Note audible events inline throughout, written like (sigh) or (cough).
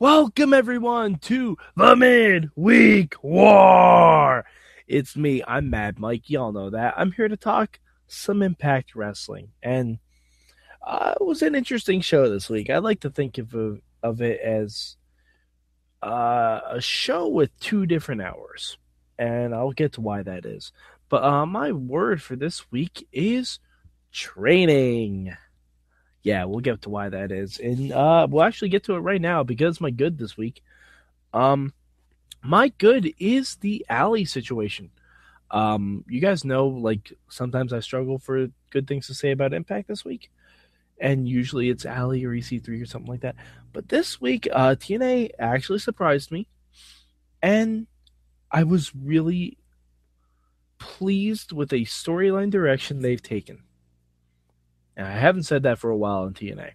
Welcome everyone to the Midweek War. It's me. I'm Mad Mike. Y'all know that. I'm here to talk some Impact Wrestling, and uh, it was an interesting show this week. I like to think of of it as uh, a show with two different hours, and I'll get to why that is. But uh, my word for this week is training. Yeah, we'll get to why that is, and uh, we'll actually get to it right now because my good this week. Um, my good is the Allie situation. Um, you guys know, like sometimes I struggle for good things to say about Impact this week, and usually it's Allie or EC3 or something like that. But this week, uh, TNA actually surprised me, and I was really pleased with a storyline direction they've taken. And I haven't said that for a while in TNA.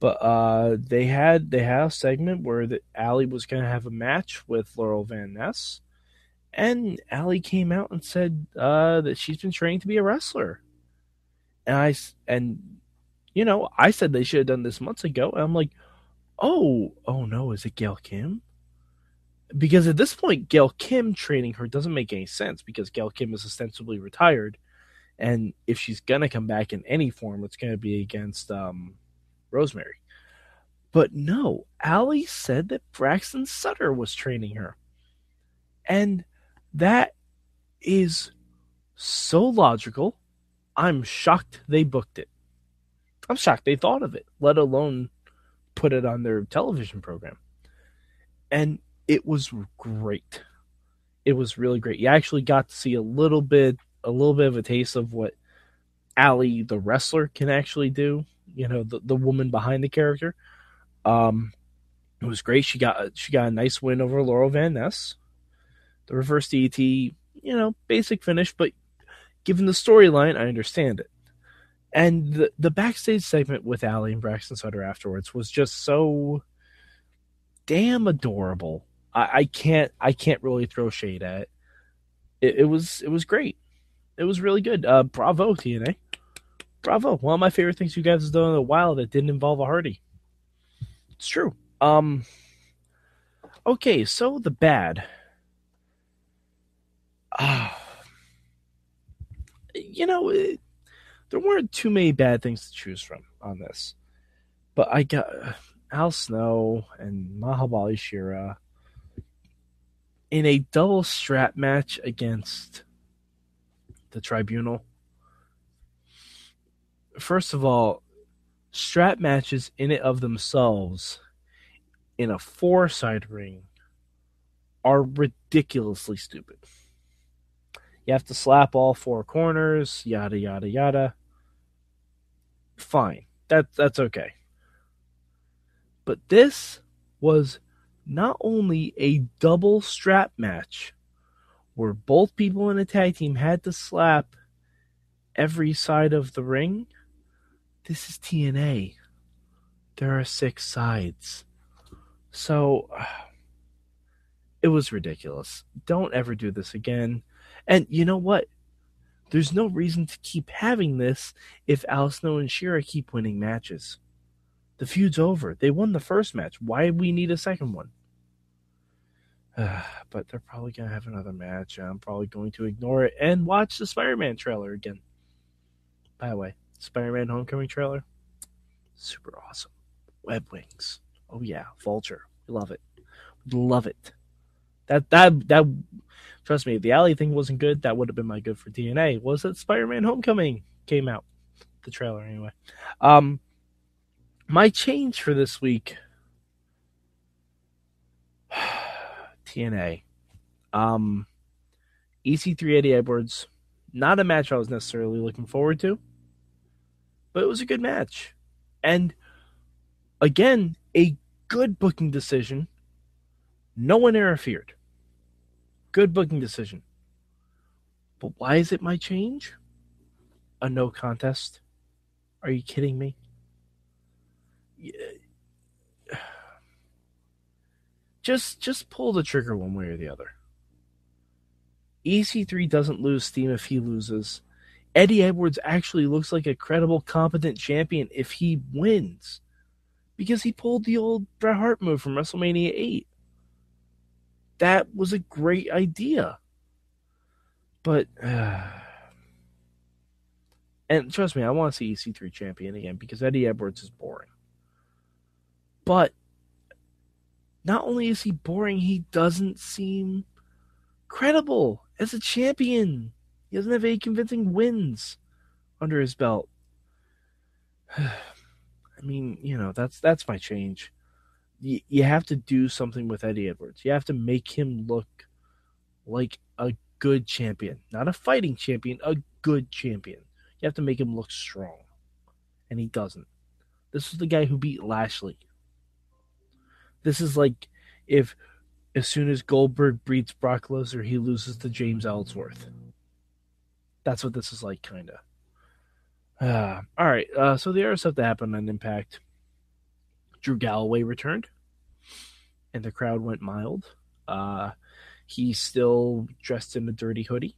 But uh, they had they had a segment where the Allie was going to have a match with Laurel Van Ness, and Allie came out and said uh, that she's been training to be a wrestler. And I and you know I said they should have done this months ago, and I'm like, oh oh no, is it Gail Kim? Because at this point, Gail Kim training her doesn't make any sense because Gail Kim is ostensibly retired, and if she's gonna come back in any form, it's gonna be against um, Rosemary. But no, Allie said that Braxton Sutter was training her. And that is so logical. I'm shocked they booked it. I'm shocked they thought of it, let alone put it on their television program. And it was great. It was really great. You actually got to see a little bit a little bit of a taste of what Allie the wrestler can actually do. You know, the the woman behind the character. Um, it was great. She got she got a nice win over Laurel Van Ness. The reverse DT, you know, basic finish, but given the storyline, I understand it. And the the backstage segment with Allie and Braxton Sutter afterwards was just so damn adorable. I, I can't I can't really throw shade at it. it. It was it was great it was really good. Uh, bravo, TNA. Bravo. One of my favorite things you guys have done in a while that didn't involve a Hardy. It's true. Um. Okay, so the bad. Uh, you know, it, there weren't too many bad things to choose from on this, but I got Al Snow and Mahabali Shera in a double strap match against the tribunal. First of all, strap matches in it of themselves in a four side ring are ridiculously stupid. You have to slap all four corners, yada yada yada. Fine. That that's okay. But this was not only a double strap match, where both people in a tag team had to slap every side of the ring. This is TNA. There are six sides. So (sighs) it was ridiculous. Don't ever do this again. And you know what? There's no reason to keep having this if Al Snow and Shera keep winning matches. The feud's over. They won the first match. Why do we need a second one? (sighs) but they're probably going to have another match. I'm probably going to ignore it and watch the Spider Man trailer again. By the way, Spider Man Homecoming trailer, super awesome. Web wings. Oh, yeah. Vulture. We love it. Love it. That, that, that, trust me, the Allie thing wasn't good, that would have been my good for TNA. Was that Spider Man Homecoming came out? The trailer, anyway. Um, my change for this week. TNA. Um, EC3 Eddie Edwards, not a match I was necessarily looking forward to, but it was a good match. And again, a good booking decision. No one interfered. Good booking decision. But why is it my change? A no contest? Are you kidding me? Just just pull the trigger one way or the other. EC3 doesn't lose steam if he loses. Eddie Edwards actually looks like a credible, competent champion if he wins. because he pulled the old Bret Hart move from WrestleMania 8. That was a great idea. But, uh, and trust me, I want to see EC3 champion again because Eddie Edwards is boring. But, not only is he boring, he doesn't seem credible as a champion. He doesn't have any convincing wins under his belt. (sighs) I mean, you know, that's that's my change. You, you have to do something with Eddie Edwards. You have to make him look like a good champion, not a fighting champion, a good champion. You have to make him look strong, and he doesn't. This is the guy who beat Lashley. This is like if as soon as Goldberg beats Brock Lesnar, he loses to James Ellsworth. That's what this is like, kind of. Uh, all right. Uh, so the other stuff that happened on Impact, Drew Galloway returned, and the crowd went mild. Uh, he's still dressed in a dirty hoodie.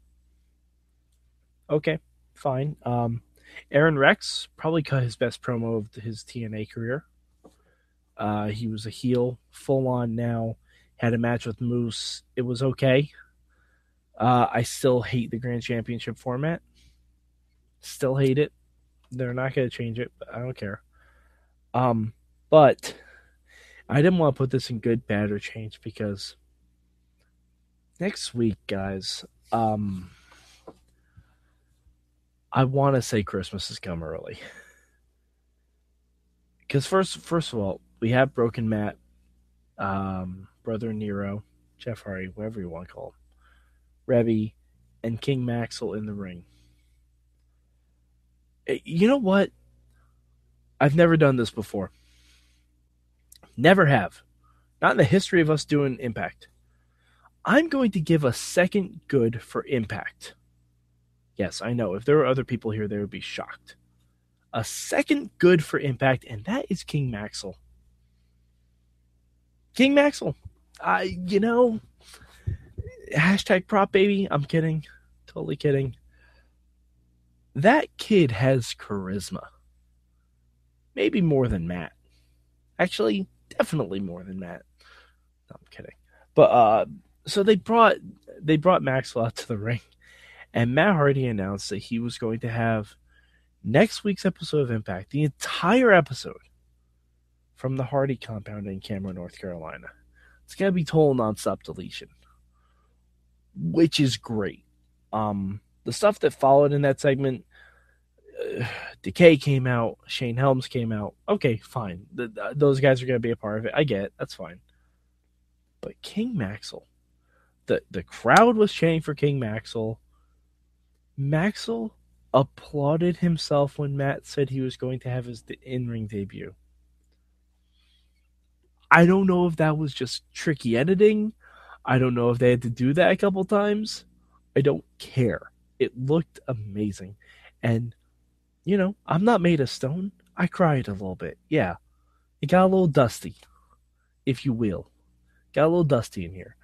Okay, fine. Um, Aron Rex probably cut his best promo of his TNA career. Uh, he was a heel, full on now. Had a match with Moose. It was okay. Uh, I still hate the Grand Championship format. Still hate it. They're not going to change it, but I don't care. Um, but I didn't want to put this in good, bad, or change because next week, guys, um, I want to say Christmas has come early. Because first, first of all, we have Broken Matt, um, Brother Nero, Jeff Hardy, whatever you want to call him, and King Maxwell in the ring. Eh, you know what? I've never done this before. Never have. Not in the history of us doing Impact. I'm going to give a second good for Impact. Yes, I know. If there were other people here, they would be shocked. A second good for Impact, and that is King Maxwell. King Maxwell. I, you know, hashtag prop baby. I'm kidding. Totally kidding that kid has charisma. Maybe more than Matt. Actually, definitely more than Matt. No, I'm kidding. But uh so they brought they brought Maxwell out to the ring and Matt Hardy announced that he was going to have next week's episode of Impact, the entire episode from the Hardy compound in Cameron, North Carolina. It's gonna be total non-stop deletion. Which is great. Um the stuff that followed in that segment, uh, Decay came out, Shane Helms came out. Okay, fine. The, the, those guys are going to be a part of it. I get it. That's fine. But King Maxwell, the, the crowd was chanting for King Maxwell. Maxwell applauded himself when Matt said he was going to have his in ring debut. I don't know if that was just tricky editing. I don't know if they had to do that a couple times. I don't care. It looked amazing. And, you know, I'm not made of stone. I cried a little bit. Yeah. It got a little dusty, if you will. Got a little dusty in here.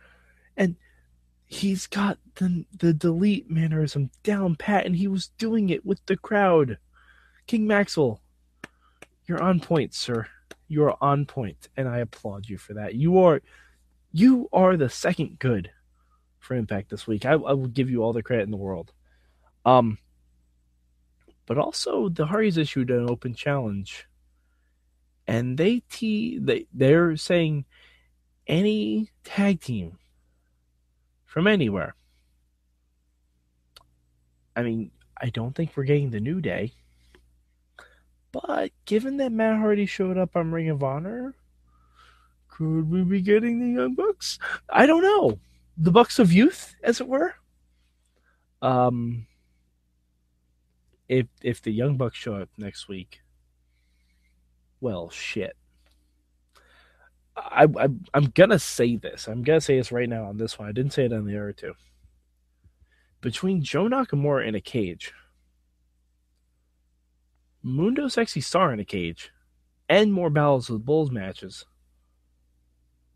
And he's got the the delete mannerism down pat, and he was doing it with the crowd. King Maxwell, you're on point, sir. You are on point, and I applaud you for that. You are you are the second good for Impact this week. I, I will give you all the credit in the world. Um, but also the Hardys issued an open challenge, and they te- they they're saying any tag team from anywhere. I mean, I don't think we're getting the New Day, but given that Matt Hardy showed up on Ring of Honor, could we be getting the Young Bucks? I don't know. The Bucks of Youth, as it were. Um, if if the Young Bucks show up next week, well, shit. I, I I'm gonna say this. I'm gonna say this right now on this one. I didn't say it on the other two. Between Joe Nakamura in a cage, Mundo Sexy Star in a cage, and more battles with Bulls matches,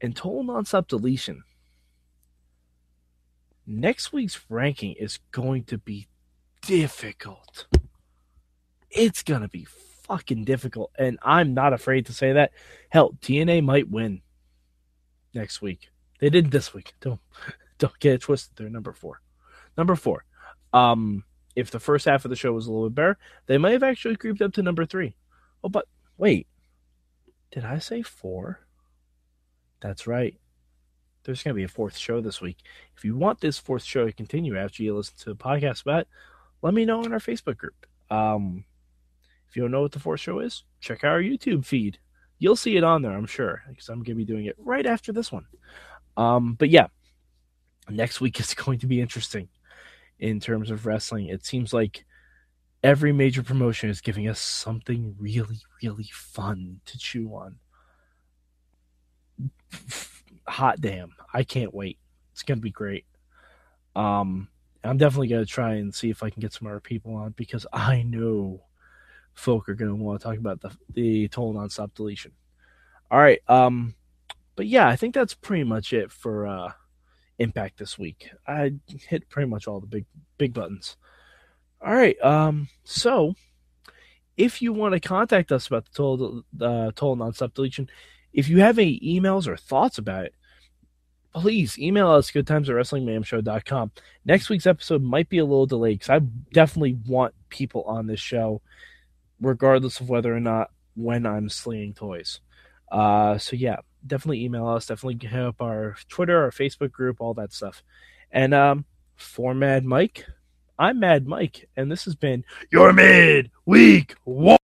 and total nonstop deletion. Next week's ranking is going to be difficult it's gonna be fucking difficult, and I'm not afraid to say that. Hell, TNA might win next week. They did this week. Don't (laughs) don't get it twisted. They're number four. Number four. Um, if the first half of the show was a little bit better, they might have actually creeped up to number three. Oh, but wait, did I say four? That's right. There's going to be a fourth show this week. If you want this fourth show to continue after you listen to the podcast about, let me know in our Facebook group. Um, if you don't know what the fourth show is, check our YouTube feed. You'll see it on there, I'm sure, because I'm going to be doing it right after this one. Um, but yeah, next week is (laughs) going to be interesting in terms of wrestling. It seems like every major promotion is giving us something really, really fun to chew on. Hot damn. I can't wait. It's going to be great. Um, I'm definitely going to try and see if I can get some other people on because I know folk are going to want to talk about the, the total nonstop deletion. All right. Um, but yeah, I think that's pretty much it for uh, Impact this week. I hit pretty much all the big big buttons. All right. Um. So, if you want to contact us about the total uh, total nonstop deletion, if you have any emails or thoughts about it, please email us goodtimes at wrestlingmayhemshow.com. Next week's episode might be a little delayed because I definitely want people on this show, regardless of whether or not when I'm slinging toys. Uh, so yeah, definitely email us. Definitely hit up our Twitter, our Facebook group, all that stuff. And um, for Mad Mike, I'm Mad Mike, and this has been your mid week war.